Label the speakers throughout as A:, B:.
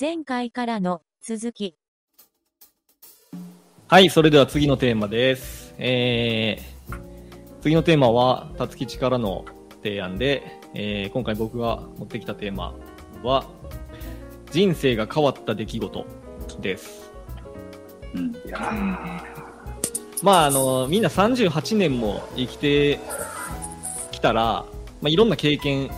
A: 前回からの続き。
B: はい、それでは次のテーマです。えー、次のテーマは、たつきちからの提案で、えー今回僕が持ってきたテーマは、人生が変わった出来事です。
C: うん。
D: いやー
B: まあ、あの、みんな38年も生きてきたら、まあ、いろんな経験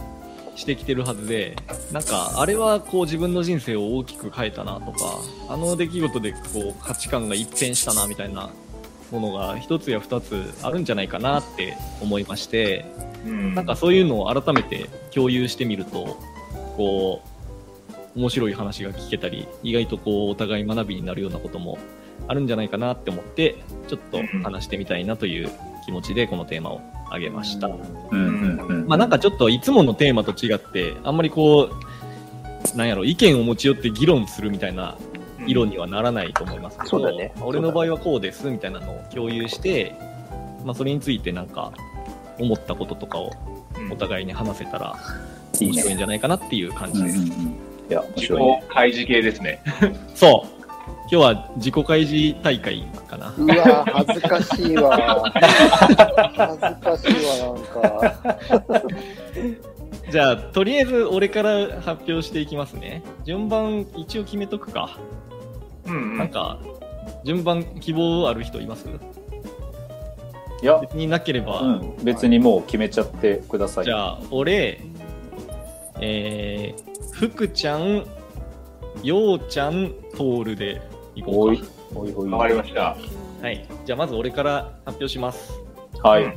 B: してきてるはずで、なんか、あれはこう自分の人生を大きく変えたなとか、あの出来事でこう価値観が一変したなみたいなものが一つや二つあるんじゃないかなって思いまして、
D: うん
B: なんかそういうのを改めて共有してみると、こう、面白い話が聞けたり、意外とこう、お互い学びになるようなこともあるんじゃないかなって思って、ちょっと話してみたいなという気持ちでこのテーマを挙げました。
C: うんうんうん。
B: まあなんかちょっといつものテーマと違って、あんまりこう、なんやろ、意見を持ち寄って議論するみたいな色にはならないと思いますけど、
E: そうだね
B: 俺の場合はこうですみたいなのを共有して、まあそれについてなんか思ったこととかをお互いに話せたら
C: いい
B: 面白いん
C: ね。
B: じゃないかなっていう感
C: うんうんうん。
B: じです。
C: いや、面
D: 自
C: 白いね。
D: 己開示系ですね。
B: そう。今日は自己開示大会かな。
E: うわ恥ずかしいわ。恥ずかしいわ、なんか。
B: じゃあ、とりあえず俺から発表していきますね。順番一応決めとくか。
D: うん
B: なんか、順番希望ある人います？
C: いや、
B: 別になければ、
C: うん。別にもう決めちゃってください。
B: じゃあ、俺、えー、福ちゃん、ようちゃん、トールでいこ
C: おい
B: うか。。
C: おいおい。
D: わかりました。
B: はい。じゃあ、まず俺から発表します。
C: はい。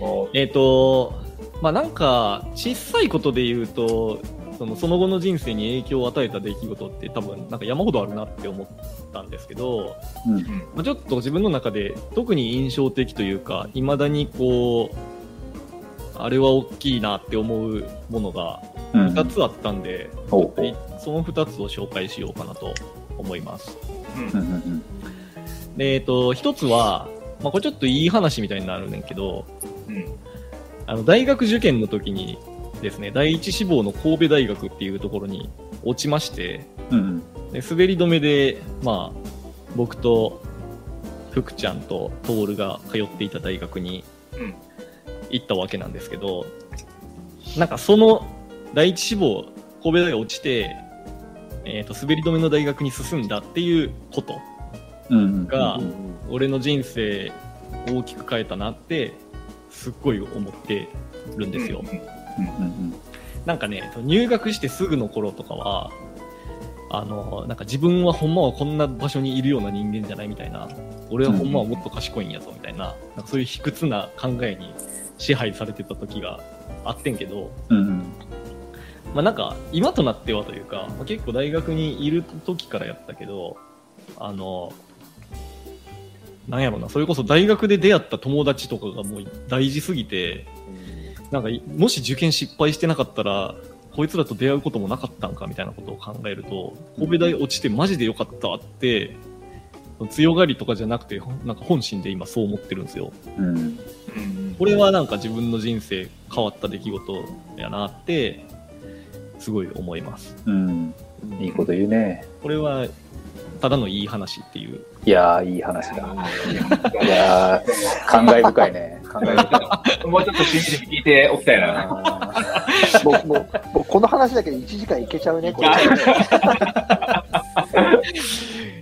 D: お
B: えっ、と、まあなんか、小さいことで言うと、そのその後の人生に影響を与えた出来事って多分なんか山ほどあるなって思ったんですけど、
C: うん。
D: うん
B: まあ、ちょっと自分の中で特に印象的というか、未だにこう、あれは大きいなって思うものが
C: うん。
B: 2つあったんで、
C: おうおう
B: いその2つを紹介しようかなと思います。
D: うん
B: で、えっ、と、1つは、まあ、これちょっといい話みたいになるねんけど、
D: うん
B: あの、大学受験の時にですね、第一志望の神戸大学っていうところに落ちまして、
C: うん。うん
B: で滑り止めで、まあ、僕と福ちゃんと徹が通っていた大学に
D: うん
B: 行ったわけなんですけど、なんかその第一志望、神戸大学落ちて、えっ、と、滑り止めの大学に進んだっていうこと。が
C: うん
B: 俺の人生大きく変えたなって、すっごい思ってるんですよ。なんかね、入学してすぐの頃とかは、あの、なんか自分はほんまはこんな場所にいるような人間じゃないみたいな、俺はほんまはもっと賢いんやぞみたいな、なんかそういう卑屈な考えに支配されてた時があってんけど、
C: うんうん。
B: まあなんか今となってはというか、まあ、結構大学にいる時からやったけど、あの、なんやろな、それこそ大学で出会った友達とかがもう大事すぎて、なんかいもし受験失敗してなかったら、こいつらと出会うこともなかったんかみたいなことを考えると、神戸大落ちてマジでよかったって、強がりとかじゃなくて、なんか本心で今そう思ってるんですよ。
C: うん。
D: うん
B: これはなんか自分の人生変わった出来事やなって、すごい思います。
C: うん。いいこと言うね。
B: これは、ただのいい話っていう。
C: いやー、いい話だ。いやー、感慨深いね。感慨深い。
D: もうちょっと信じて聞いておきたいな。
C: あー
E: もう、もう、もうこの話だけで1時間いけちゃうね、これ。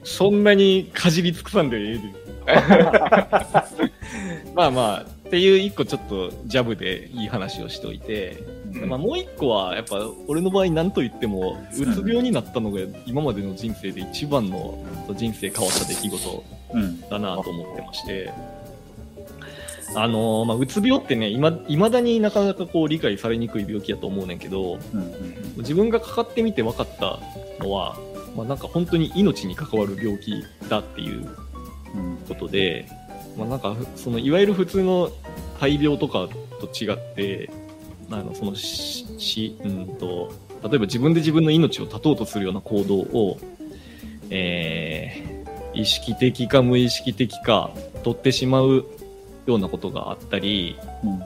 B: そんなにかじり尽くさんでええで。まあまあ、っていう一個ちょっとジャブでいい話をしておいて、
D: うん。
B: まあもう一個はやっぱ俺の場合何と言っても、うつ病になったのが今までの人生で一番の人生変わった出来事
C: うん。
B: だなと思ってまして、あのーまあ、うつ病ってね、いま、未だになかなかこう理解されにくい病気やと思うねんけど、自分がかかってみて分かったのは、まあ、なんか本当に命に関わる病気だっていう
C: うん。
B: ことで、まあ、なんかそのいわゆる普通の大病とかと違って、あのそのしし、うんと、例えば自分で自分の命を絶とうとするような行動を、えー意識的か無意識的か取ってしまうようなことがあったり、
C: うん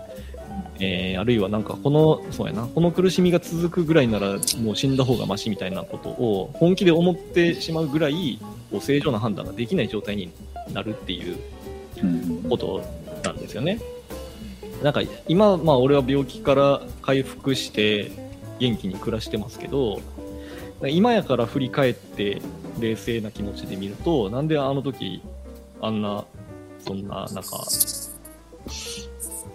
B: えーあるいはなんかこの、そうやな、この苦しみが続くぐらいならもう死んだ方がマシみたいなことを本気で思ってしまうぐらい、こう正常な判断ができない状態になるっていう
C: うん
B: ことなんですよね。なんか今、まあ俺は病気から回復して元気に暮らしてますけど、今やから振り返って冷静な気持ちで見ると、なんであの時あんな、そんな、なんか、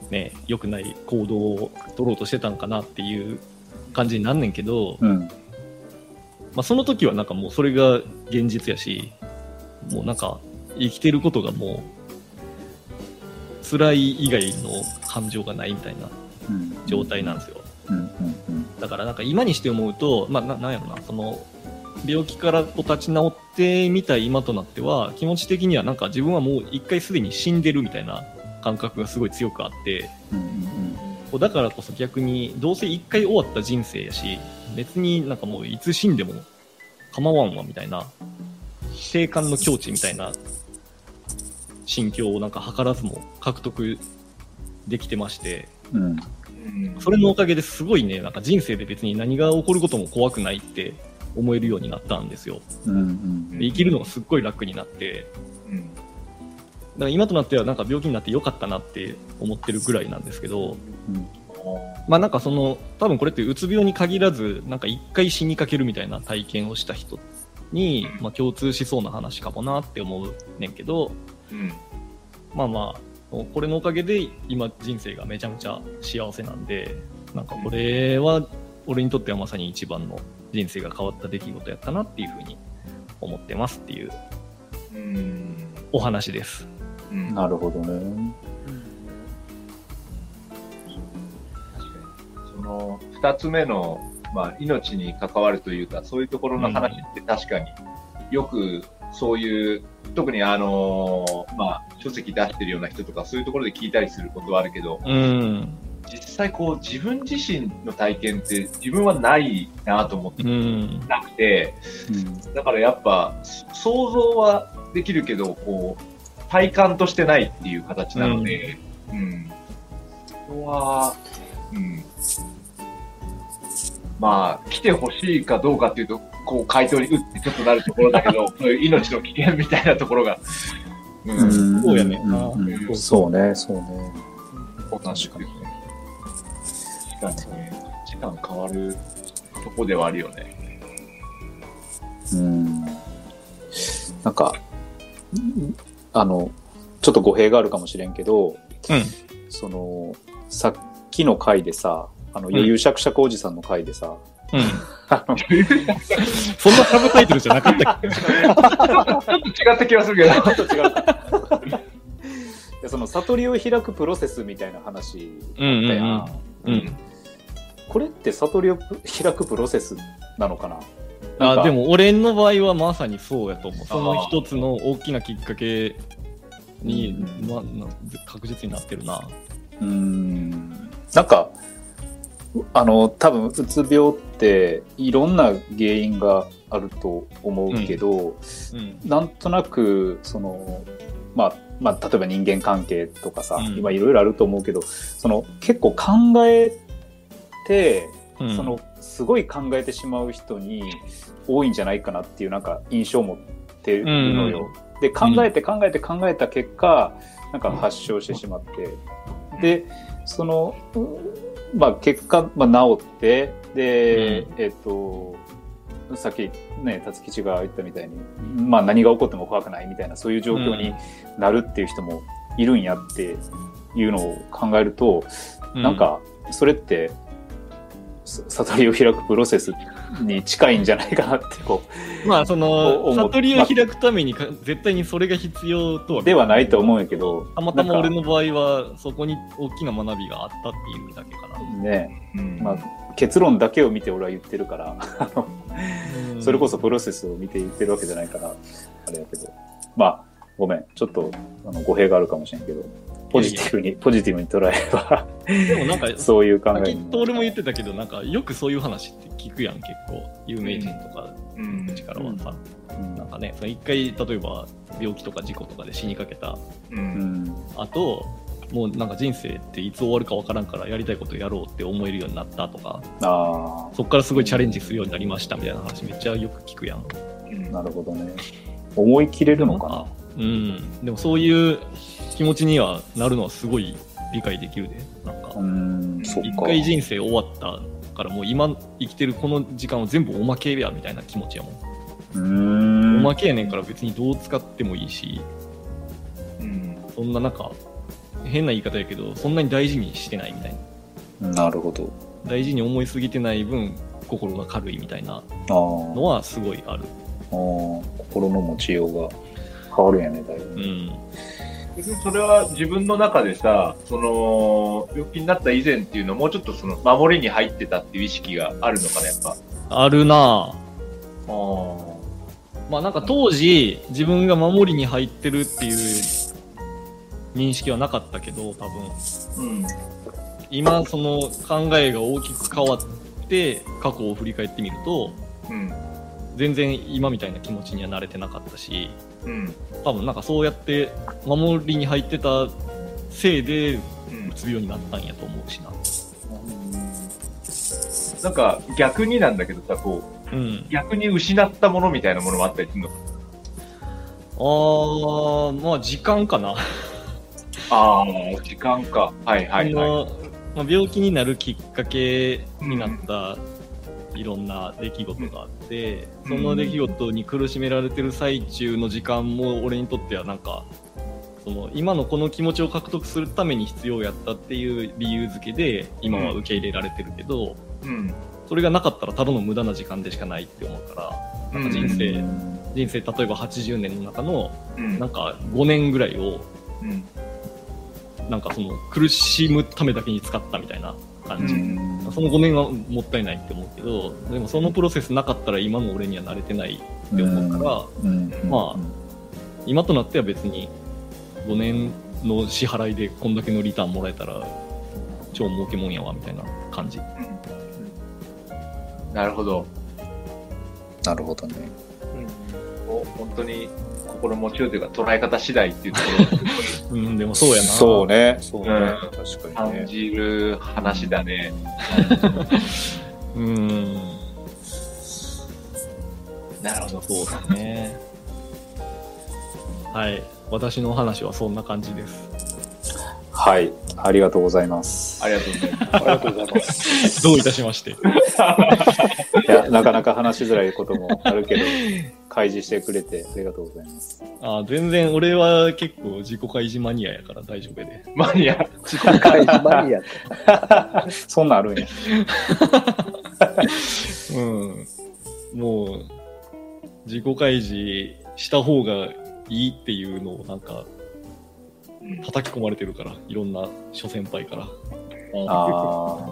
B: ね、良くない行動を取ろうとしてたんかなっていう感じになんねんけど、
C: うん。
B: まあ、その時はなんかもうそれが現実やし、もうなんか生きてることがもう辛い以外の感情がないみたいな
C: うん。
B: 状態なんですよ。だからなんか今にして思うと、まあななんやろな、その病気からこう立ち直ってみた今となっては気持ち的にはなんか自分はもう一回すでに死んでるみたいな感覚がすごい強くあって、
C: う
B: だからこそ逆にどうせ一回終わった人生やし別になんかもういつ死んでも構わんわみたいな定感の境地みたいな心境をなんか図らずも獲得できてまして。
C: うん。
D: うん
B: それのおかげですごいねなんか人生で別に何が起こることも怖くないって思えるようになったんですよ。
C: うんうん
B: で生きるのがすっごい楽になって。
D: うん
B: だから今となってはなんか病気になってよかったなって思ってるぐらいなんですけど、
C: うん。
B: まあなんかその多分これってうつ病に限らずなんか一回死にかけるみたいな体験をした人に、まあ、共通しそうな話かもなって思うねんけど
D: うん。
B: まあまあこれのおかげで今人生がめちゃめちゃ幸せなんでなんかこれは俺にとってはまさに一番の人生が変わった出来事やったなっていうふうに思ってますっていう
D: うん。
B: お話です。
D: うん。
C: なるほどね。
D: その二つ目の、まあ、命に関わるというか、そういうところの話って確かによくそういう、特にあのまあ、書籍出してるような人とか、そういうところで聞いたりすることはあるけど、
B: うん。
D: 実際こう自分自身の体験って自分はないなと思って
B: うん。
D: なくて、だからやっぱ想像はできるけど、こう、体感としてないっていう形なので、うん。そこは、うん。まあ、来てほしいかどうかっていうと、こう、回答に打ってちょっとなるところだけど、そういう命の危険みたいなところが、うん。
C: うん
B: そうやねん
C: んうんそうね、そうね。
D: 確かに。確かにね。時間変わるとこではあるよね。
C: うん。なんか、うんあの、ちょっと語弊があるかもしれんけど、
B: うん。
C: その、さっきの回でさ、あの、余裕しゃくしゃくおじさんの回でさ、
B: うん。そんなサブタイトルじゃなかったっけ？
D: ちょっと違った気がするけど。
C: ちょっと違う。でその悟りを開くプロセスみたいな話ったやん。
B: うんうん。
C: これって悟りを開くプロセスなのかな？
B: あでも俺の場合はまさにそうやと思う。その一つの大きなきっかけに、
C: うん
B: まあ、な確実になってるな。
C: うーんなんかあの多分うつ病っていろんな原因があると思うけど、
B: うん。
C: なんとなくそのまあまあ例えば人間関係とかさ、
B: うん。
C: 今いろいろあると思うけどその結構考えて、
B: うん、
C: そのすごい考えてしまう人に多いんじゃないかなっていうなんか印象を持ってるのよ。で考えて考えて考えた結果なんか発症してしまって、でその、うんまあ、結果、まあ、治ってで、えっ、とさっきね辰吉が言ったみたいに、まあ、何が起こっても怖くないみたいなそういう状況になるっていう人もいるんやっていうのを考えると、
B: う
C: なん、かそれってさ悟りを開くプロセスに近いんじゃないかなってこ
B: まあその悟りを開くためにか絶対にそれが必要とは
C: うではないと思うんやけど
B: たまたま俺の場合はそこに大きな学びがあったっていうだけかな。
C: ね。
D: うん。
C: まあ、結論だけを見て俺は言ってるから。それこそプロセスを見て言ってるわけじゃないからあれやけど。まあごめん。ちょっとあの語弊があるかもしれんけどポジティブにポジティブに捉えれば
B: でもなんか
C: そういう考
B: さっき
C: えに
B: と俺も言ってたけどなんかよくそういう話って聞くやん結構有名人とか
D: うん。
B: の力は。さ、
C: うん。
B: なんかねその一回例えば病気とか事故とかで死にかけた
D: う
C: うん。ん
B: 後もうなんか人生っていつ終わるかわからんからやりたいことやろうって思えるようになったとか
C: あ
B: そこからすごいチャレンジするようになりましたみたいな話めっちゃよく聞くやん。
C: あ、なるほどね。思い切れるのかな。
B: うん。でもそういう気持ちにはなるのはすごい理解できるでなんか。一回人生終わったからもう今生きてるこの時間は全部おまけやみたいな気持ちやもん、
C: うーん。
B: おまけやねんから別にどう使ってもいいし
D: うん。
B: そんななんか変な言い方やけどそんなに大事にしてないみたいな
C: なるほど。
B: 大事に思いすぎてない分心が軽いみたいな
C: あ
B: のはすごいある
C: あ、心の持ちようが変わるんやね、だいぶ。
B: うん
D: 別にそれは自分の中でさ、その、病気になった以前っていうのはもうちょっとその、守りに入ってたっていう意識があるのかな、やっぱ。
B: あるなぁ
D: あ
B: まあなんか当時自分が守りに入ってるっていう認識はなかったけど多分
D: うん。
B: 今その考えが大きく変わって過去を振り返ってみると
D: うん。
B: 全然今みたいな気持ちには慣れてなかったし
D: うん。
B: 多分なんかそうやって守りに入ってたせいで
D: う。
B: つ病になったんやと思うしな
D: なんか逆になんだけどさ、こう、
B: うん
D: 逆に失ったものみたいなものもあったりするの？か
B: あーまあ時間かな
D: ああ、時間か。はいはいはい。
B: まあ、病気になるきっかけになったいろんな出来事があって、
D: うん
B: その出来事に苦しめられてる最中の時間も俺にとってはなんかその今のこの気持ちを獲得するために必要やったっていう理由付けで今は受け入れられてるけど、
D: うん。
B: それがなかったらただの無駄な時間でしかないって思うからなんか人生、人生例えば80年の中の
D: うん。
B: なんか5年ぐらいを
D: うん。
B: なんかその苦しむためだけに使ったみたいな感じ、
C: うん。
B: その5年はもったいないって思うけどでもそのプロセスなかったら今の俺には慣れてないって思うから、
C: うん。
B: まあ今となっては別に5年の支払いでこんだけのリターンもらえたら超儲けもんやわみたいな感じ。
D: なるほど。
C: なるほどね。
D: もう本当に心持ちようというか捉え方次第っていうところを
B: うんでもそうやな
C: そうね。そうね。
D: うん
C: 確かにね。
D: 感じる話だね。
B: うん
D: なるほど。
B: そうだねはい私の話はそんな感じです
C: はい。ありがとうございます。
D: ありがとうございます。
E: ありがとうございます。
B: どういたしまして
C: いや、なかなか話しづらいこともあるけど、開示してくれてありがとうございます。
B: あ全然俺は結構自己開示マニアやから大丈夫で
D: マニア。
E: 自己開示マニア。
C: そんなんあるんや。
B: うんもう自己開示した方がいいっていうのをなんか叩き込まれてるからいろんな諸先輩から。
C: ああ。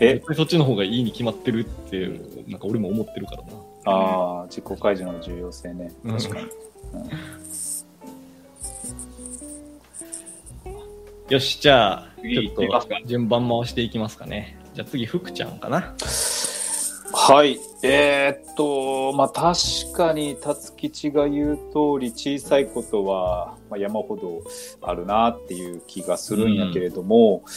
C: え？
B: 絶対そっちの方がいいに決まってるってなんか俺も思ってるからな。
C: ああ、自己開示の重要性ね。
B: うん。
C: 確かに。
B: よしじゃあ
D: 次
B: ちょっと順番回していきますかね。じゃあ次福ちゃんかな
C: はい。えーっと、まあ確かに辰吉が言う通り小さいことは、まあ、山ほどあるなっていう気がするんやけれども、う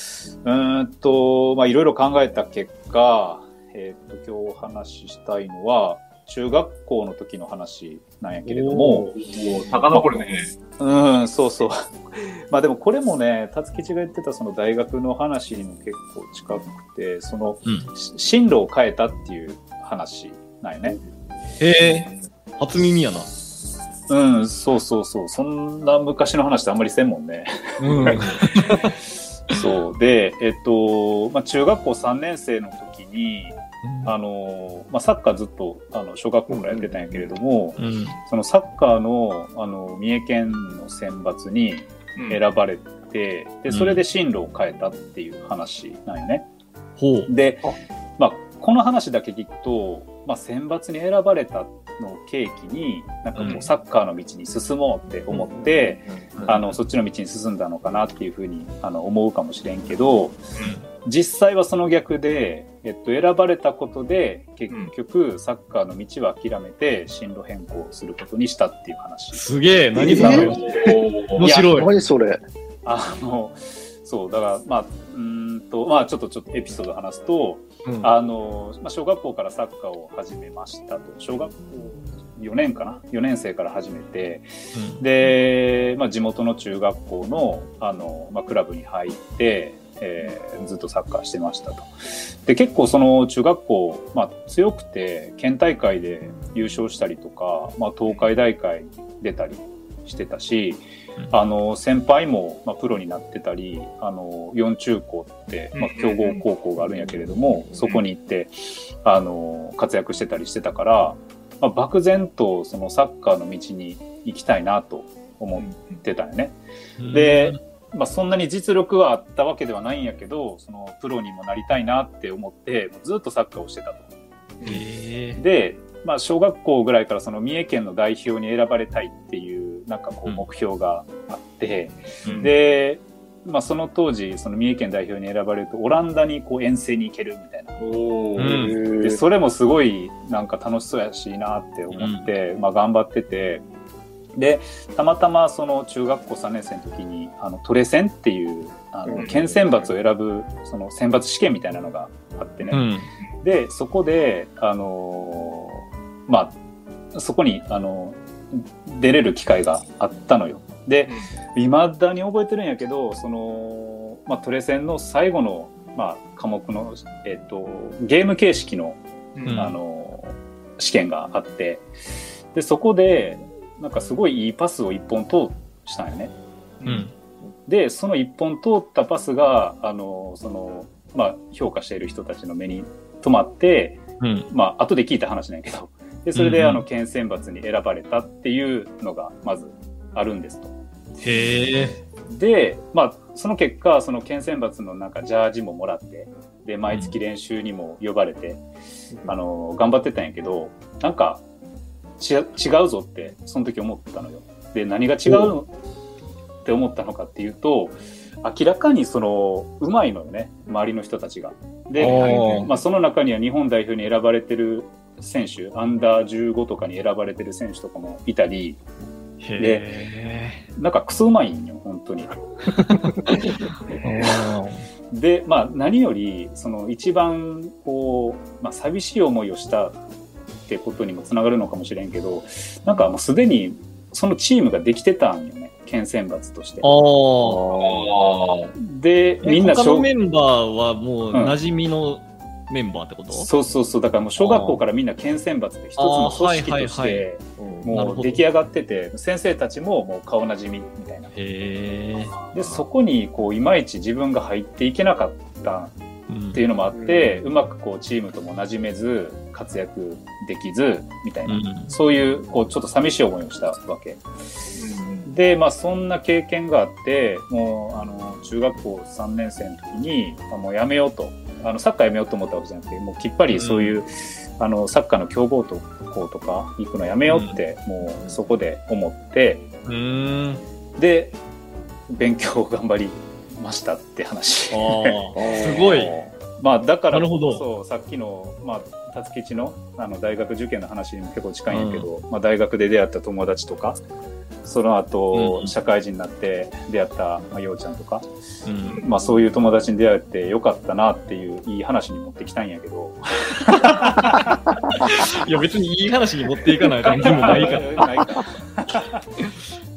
C: ーんと、まあいろいろ考えた結果、えーっと、今日お話ししたいのは、中学校の時の話なんやけれども、
D: おー、遡るね。
C: うん、そうそう。まあでもこれもね、辰吉が言ってたその大学の話にも結構近くて、その、
B: うん
C: し進路を変えたっていう話なんよね。
B: へえ初耳やな
C: うん、そうそうそう。そんな昔の話ってあんまりせんもんね。
B: うん
C: そう。で、えっと、まあ中学校3年生の時に、あの、まあサッカーずっと、あの、小学校からやってたんやけれども、
B: うん。
C: そのサッカーの、あの、三重県の選抜に、
D: うん。
C: 選ばれて、で、
B: うん。
C: それで進路を変えたっていう話なんよね。
B: ほう。
C: で
E: あ、
C: まあ、この話だけ聞くと、まあ、選抜に選ばれたのを契機に、なんか
B: うん。
C: こう、サッカーの道に進もうって思って、あの、そっちの道に進んだのかなっていうふうに、あの、思うかもしれんけど、実際はその逆で、えっと、選ばれたことで、結局、サッカーの道は諦めて、進路変更することにしたっていう話。
B: すげえ何それ
E: え
B: 面白い
E: 何それ？
C: あの、そう、だから、まあ、うーんと、まあ、ちょっと、ちょっとエピソード話すと、
B: うん
C: あの、まあ、小学校からサッカーを始めましたと。小学校4年かな ?4 年生から始めて、で、まあ、地元の中学校の、あの、まあ、クラブに入って、えーずっとサッカーしてましたと。で、結構その中学校、まあ、強くて、県大会で優勝したりとか、まあ、東海大会出たりしてたし、
B: うん。
C: あの、先輩も、まあ、プロになってたり、あの、四中高って、まあ、強豪高校があるんやけれども、そこに行って、あの、活躍してたりしてたから、まあ、漠然とそのサッカーの道に行きたいなと思ってたよね。
B: うん。
C: で、まあ、そんなに実力はあったわけではないんやけど、そのプロにもなりたいなって思って、もうずっとサッカーをしてたと。
B: へ
C: で、まあ、小学校ぐらいからその三重県の代表に選ばれたいっていう、なんかこう
B: うん。
C: 目標があって、
B: ー
C: で、まあ、その当時、その三重県代表に選ばれると、オランダにこう遠征に行けるみたいな。で、それもすごいなんか楽しそうやしいなって思って、まあ頑張ってて、で、たまたまその中学校3年生の時に、あの、トレセンっていう、あの、
D: うん
C: 県選抜を選ぶ、その選抜試験みたいなのがあってね。
B: うん。
C: で、そこで、あのーまあ、そこに、あの出れる機会があったのよ。で、未だに覚えてるんやけど、その、まあ、トレセンの最後の、まあ、科目の、えっ、と、ゲーム形式の、
B: うん
C: あの試験があって、で、そこで、なんかすごいいいパスを一本通したんよね。
B: うん。
C: で、その一本通ったパスが、あのその、まあ、評価している人たちの目に留まって、
B: うん。
C: まあ、後で聞いた話なんやけど、で、それで、あの、県選抜に選ばれたっていうのが、まず、あるんですと。
B: へえ。
C: で、まあ、その結果、その県選抜のなんか、ジャージももらって、で、毎月練習にも呼ばれて、あの、頑張ってたんやけど、なんか、ち違うぞって、その時思ったのよ。で、何が違うって思ったのかっていうと、明らかにその、うまいのよね、周りの人たちが。で、まあ、その中には日本代表に選ばれてる選手、アンダー15とかに選ばれてる選手とかもいたり、
B: へ
C: なんかクソうまいんよ、本当に。
B: え。
C: で、まあ、何より、その一番、こう、まあ、寂しい思いをしたってことにもつながるのかもしれんけど、なんかもうすでに、そのチームができてたんよね、県選抜として。
B: ああ。
D: あ
C: で、みんな
B: 他メンバーはもう
C: うん。
B: 馴染みのメンバーってこと、
C: そうそうそう、だからもう小学校からみんな県選抜で一つの組織として、もう出来上がってて、先生たちももう顔なじみみたいな。で、そこにこう、いまいち自分が入っていけなかった
B: うん
C: っていうのもあって、
E: う
C: うんまくこうチームとも馴染めず、活躍できず、みたいな、
B: うん
C: そういう、こう、ちょっと寂しい思いをしたわけ。で、まあ、そんな経験があって、もう、あの、中学校3年生の時に、あもうやめようと。あの、サッカーやめようと思ったわけじゃなくて、もうきっぱりそういう、あの、サッカーの強豪と校とか行くのやめようって、もうそこで思って。で、勉強を頑張りましたって話。
B: すごい。
C: まあだから
B: なるほど
C: そうさっきのまあ辰吉のあの大学受験の話にも結構近いんやけど、まあ大学で出会った友達とかその後、
B: うん
C: 社会人になって出会ったまあようちゃんとか、
B: うん。
C: まあそういう友達に出会えてよかったなっていういい話に持ってきたんやけど
B: いや、別にいい話に持っていかない感じもないから。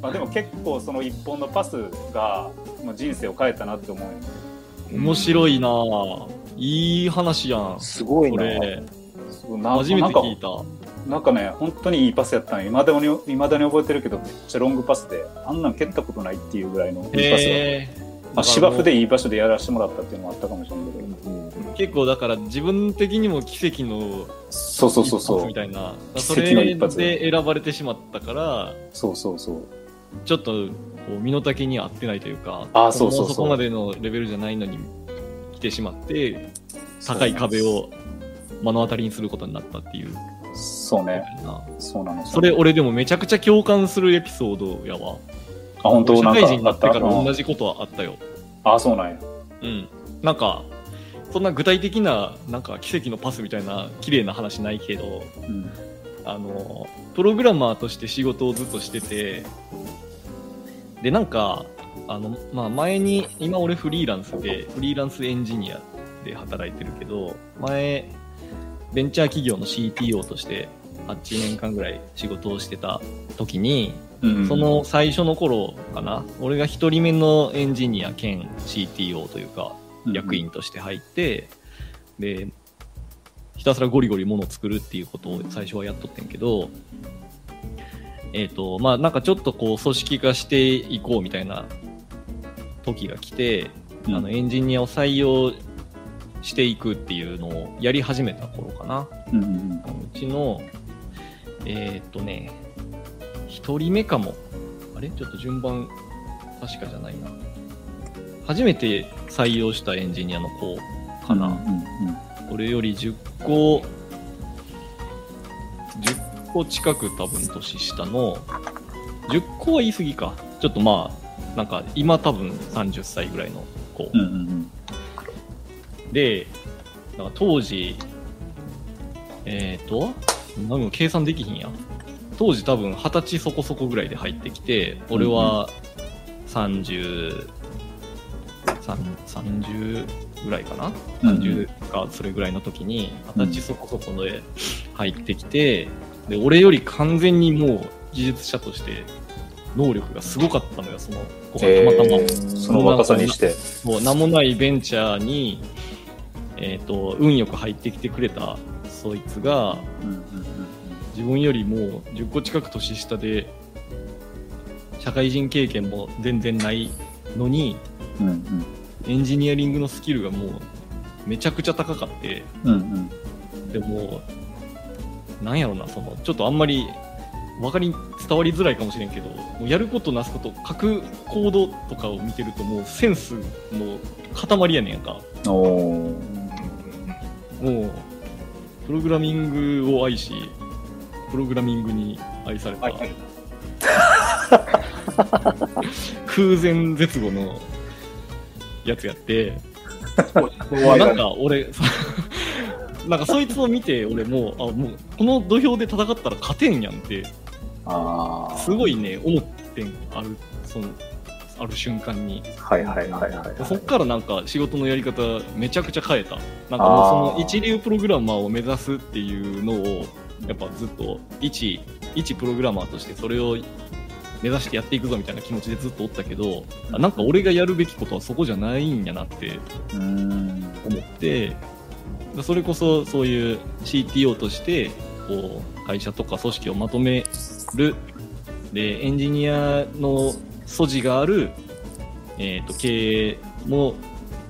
C: まあでも結構その一本のパスがもう人生を変えたなって思うよね
B: 面白いなぁ。いい話やん。
E: すごいな。
B: 初めて聞いた。
C: なんかね、本当にいいパスやったんよ。未だに、未だに覚えてるけど、めっちゃロングパスで、あんなん蹴ったことないっていうぐらいのいいパスが。
B: へ
C: まあ、芝生でいい場所でやらせてもらったっていうのもあったかもしれないけど。
B: ー結構だから自分的にも奇跡の
C: そうそうそうそう
B: み。たいな。
C: 奇
B: それで選ばれてしまったから、
C: そうそうそう。
B: ちょっとこう身の丈に合ってないというか、
C: あーそうそうそう
B: もそこまでのレベルじゃないのに来てしまって、高い壁を目の当たりにすることになったっていう。
C: そうね。
B: な
C: そうなの。
B: それ俺でもめちゃくちゃ共感するエピソードやわ。
C: あ、本当？
B: 社会人になってから
C: うん
B: 同じことはあったよ。
C: あ、そうなんや。
B: うん。なんか、そんな具体的な、なんか奇跡のパスみたいな綺麗な話ないけど、
C: うん。
B: あの、プログラマーとして仕事をずっとしてて、で、なんか、あの、まあ、前に、今俺フリーランスで、フリーランスエンジニアで働いてるけど、前、ベンチャー企業の CTO として8年間ぐらい仕事をしてた時に、
C: うん
B: その最初の頃かな、俺が一人目のエンジニア兼 CTO というか、役員として入って、で、ひたすらゴリゴリものを作るっていうことを最初はやっとってんけど、えっ、と、まあなんかちょっとこう組織化していこうみたいな時が来て、
C: うん。
B: あのエンジニアを採用していくっていうのをやり始めた頃かな。
C: うんうん
B: うちの、えーっとね、一人目かも。あれ？ちょっと順番、確かじゃないな。初めて採用したエンジニアの子かな。
C: うん
B: 俺より10個、10個近く多分年下の、10個は言い過ぎか。ちょっとまあ、なんか今多分30歳ぐらいの子。
C: うんうんうん
B: で、なんか当時、えっ、ー、と、何も計算できひんや。当時多分二十歳そこそこぐらいで入ってきて、俺は30、さん30ぐらいかな、
C: うんうん
B: ?30 かそれぐらいの時に、二十歳そこそこで入ってきて、で、俺より完全にもう技術者として能力がすごかったのよ、その子が
C: え
B: たまたま。
C: ーその若さにして。
B: もう名もないベンチャーに、えっ、と、運よく入ってきてくれたそいつが、
C: うんうん
B: 自分よりも10個近く年下で、社会人経験も全然ないのに、
C: うんうん
B: エンジニアリングのスキルがもうめちゃくちゃ高かって、
C: うんうん
B: でも、なんやろな、その、ちょっとあんまり、わかり、伝わりづらいかもしれんけど、もうやることなすこと、書くコードとかを見てると、もうセンスの塊やねんやんか。
C: お
B: もう、プログラミングを愛し、プログラミングに愛された、空前絶後のやつやって、なんか俺、なんか そいつを見て、俺もう、あ、もう、この土俵で戦ったら勝てんやんって、すごいね、思ってん、ある、その、ある瞬間に。
C: はいはいはいはい。
B: そっからなんか仕事のやり方めちゃくちゃ変えた。なんかもうその一流プログラマーを目指すっていうのを、やっぱずっと一、一プログラマーとしてそれを目指してやっていくぞみたいな気持ちでずっとおったけど、あなんか俺がやるべきことはそこじゃないんやなって思って、それこそそういう CTO として、こう、会社とか組織をまとめる、で、エンジニアの素地がある、えっ、と、経営も、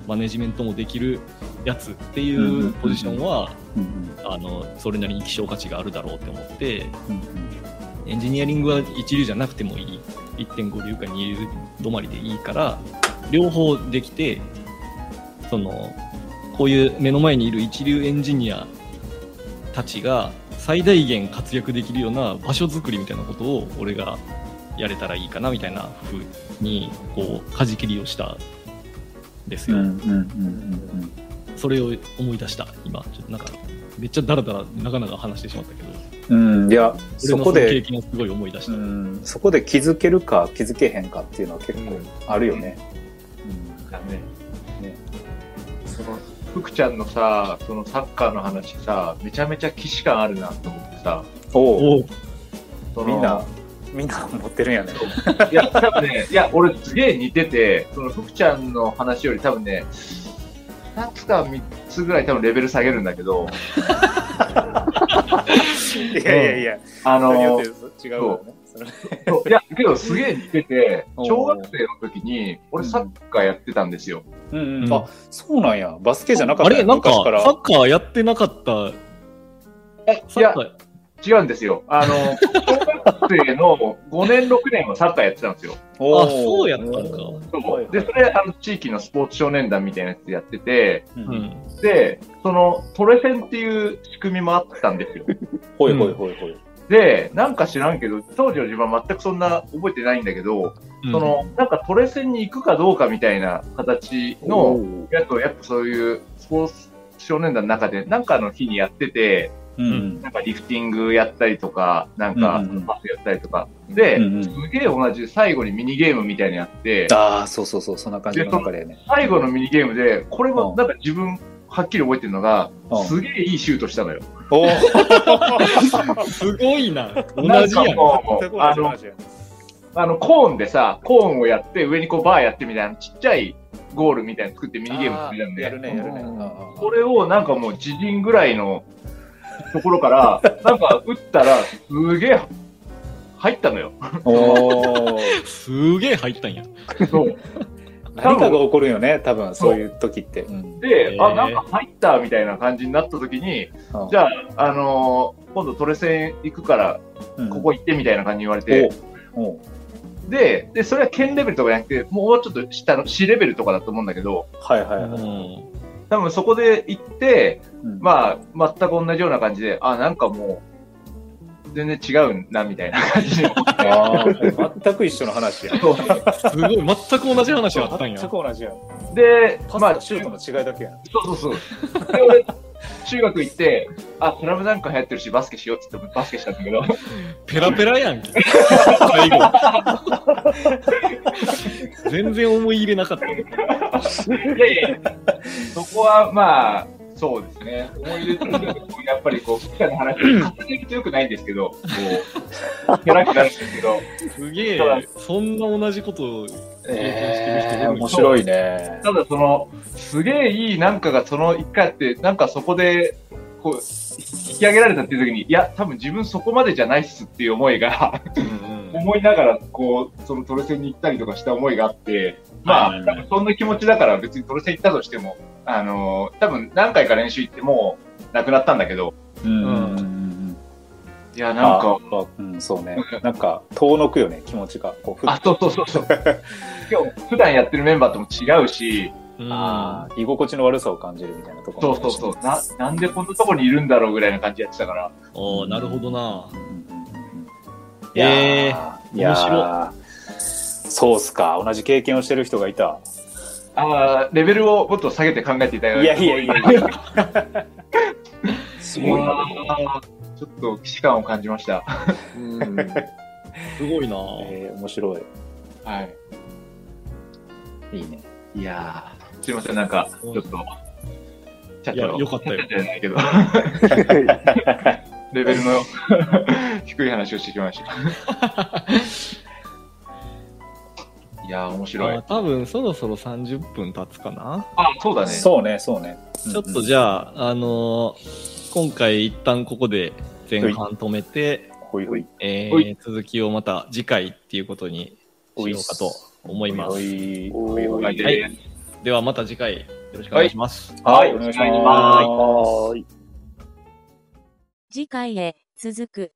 B: マネジメントもできるやつってい
C: んうんうんう
B: うん。ポジションは、
C: うん
B: あの、それなりに希少価値があるだろうって思って、
C: うん
B: エンジニアリングは一流じゃなくてもいい。1.5流か2流止まりでいいから、両方できて、その、こういう目の前にいる一流エンジニアたちが最大限活躍できるような場所づくりみたいなことを俺がやれたらいいかなみたいな風に、こう、舵切りをしたんですよ。
C: うんうんうんうん
B: それを思い出した、今。ちょっとなんか、めっちゃダラダラ長々話してしまったけど、
C: うんうんいやそこ
B: 俺のその経
C: で
B: 験をすごい思い出した。
C: うんそこで気づけるか気づけへんかっていうのは結構あるよね。
D: だね。
C: ね
D: その、福ちゃんのさ、そのサッカーの話さ、めちゃめちゃ既視感あるなと思ってさ、
C: おおみんな、みんな持ってるんやね。
D: いや、多分ね、いや、俺すげえ似てて、その福ちゃんの話より多分ね、2つか3つぐらい多分レベル下げるんだけど、
C: いやいやいや、
D: あの、
C: 違うね。
D: いや、けどすげえ似てて、小学生の時に、俺サッカーやってたんですよ。
C: うんうん
B: うん
C: あそうなんや。バスケじゃなかった？
B: あれ？なんか、サ
C: 昔から。
B: ッカーやってなかった？サ
D: いや違うんですよ。あの、生の5年、6年はサッカーやってたんですよ。
B: あそうやったんか
D: そうで、それ、あの、地域のスポーツ少年団みたいなやつやってて、
C: う
B: うんん。
D: で、その、トレセンっていう仕組みもあったんですよ。
C: ほいほいほいほい。
D: で、なんか知らんけど、当時の自分は全くそんな覚えてないんだけど、
B: うん
D: その、なんかトレセンに行くかどうかみたいな形のやつを、やっぱそういうスポーツ少年団の中で、なんかの日にやってて、
C: うん
D: なんかリフティングやったりとか、なんかパスやったりとか。で、
C: うんうん
D: すげえ同じで最後にミニゲームみたいにやって、
C: ああ、そうそうそう、そんな感じの流れやね。
D: 最後のミニゲームで、これ
C: うん
D: もなんか自分、はっきり覚えてるのが
C: うん、
D: すげえいいシュートしたのよ。
C: おお、
B: すごいな。同じや
D: あの、あの、コーンでさ、コーンをやって、上にこうバーやってみたいな、ちっちゃいゴールみたいなの作ってミニゲーム作りたんで、
C: やるね、やるね。
D: これをなんかもう自陣ぐらいのところから、なんか打ったら、すげえ入ったのよ。
C: おお、
B: すげえ入ったんや。
D: そう
C: 何かが起こるよね、多分そういう時って。うん
D: で、あ、なんか入ったみたいな感じになった時に、じゃあ、あのー今度トレセン行くから、
C: うん
D: ここ行ってみたいな感じに言われて、
C: おお
D: で、で、それは県レベルとかじゃなくて、もうちょっと下の市レベルとかだと思うんだけど、
C: はいはいうはい。
B: ん。
D: 多分そこで行って、
C: うん
D: まあ、全く同じような感じで、あ、なんかもう、全然違うな、みたいな感じで。
C: ああ、全く一緒の話や。
B: すごい、全く同じ話があったんや
C: 全。く同じや。
D: で、まあ、
C: とシュートの違いだけや。
D: そうそうそう。で、俺、中学行って、あ、スラムダンク流行ってるし、バスケしようって言ってバスケしたんだけど、
B: ペラペラやんけ。最後。全然思い入れなかった。
D: いやいや、そこはまあ、そうですね。思い入れとやっぱりこう、機械の話、重ねるとよくないんですけど、こう、キャラクタですけど、
B: すげえ、そんな同じこと
C: えー、面白いね。
D: ただその、すげえいいなんかがその一回あって、なんかそこで、こう、引き上げられたっていう時に、いや、多分自分そこまでじゃないっすっていう思いが、思いながら、こう、そのトレセンに行ったりとかした思いがあって、まあ、
C: はい。
D: 多分そんな気持ちだから別にトレセン行ったとしても、あのー多分何回か練習行ってもうなくなったんだけど、
C: うんうんうん
D: いや、なんか、
C: あうん、そうね。なんか、遠のくよね、気持ちが。こうふっ
D: あ、そうそうそうそう。今日、普段やってるメンバーとも違うし、
B: うん。
C: あー居心地の悪さを感じるみたいなところ
D: そうそうそう、な、なんでこんなとこにいるんだろうぐらいな感じやってたから、
B: おーなるほどな。
C: いやーいやーそうっすか。同じ経験をしてる人がいた。
D: ああ、レベルをもっと下げて考えていただ
C: いやいやいやいや。す
D: す
C: ごいな。
D: ちょっと既視感を感じました。
E: うん
B: すごいな。
C: えー、面白い。
D: はい。
C: いいね。
D: いやー、すいません、なんか、ちょっと、ちゃっ
B: いや、
D: と、
B: よかったよ。
D: じゃないけど、レベルの低い話をしてきました。いやー、面白い
B: あ。多分そろそろ30分経つかな。
D: あ、そうだね。
C: そうね、そうね。
B: ちょっとじゃあ、あのー今回一旦ここで前半止めて、
C: ほいほい。
B: え
D: ほい
B: ー、続きをまた次回っていうことにしようかと思います。
D: はい
B: はいではまた次回よろしくお願いします。
C: はい、お願いします。
E: はーい。
A: 次回へ続く。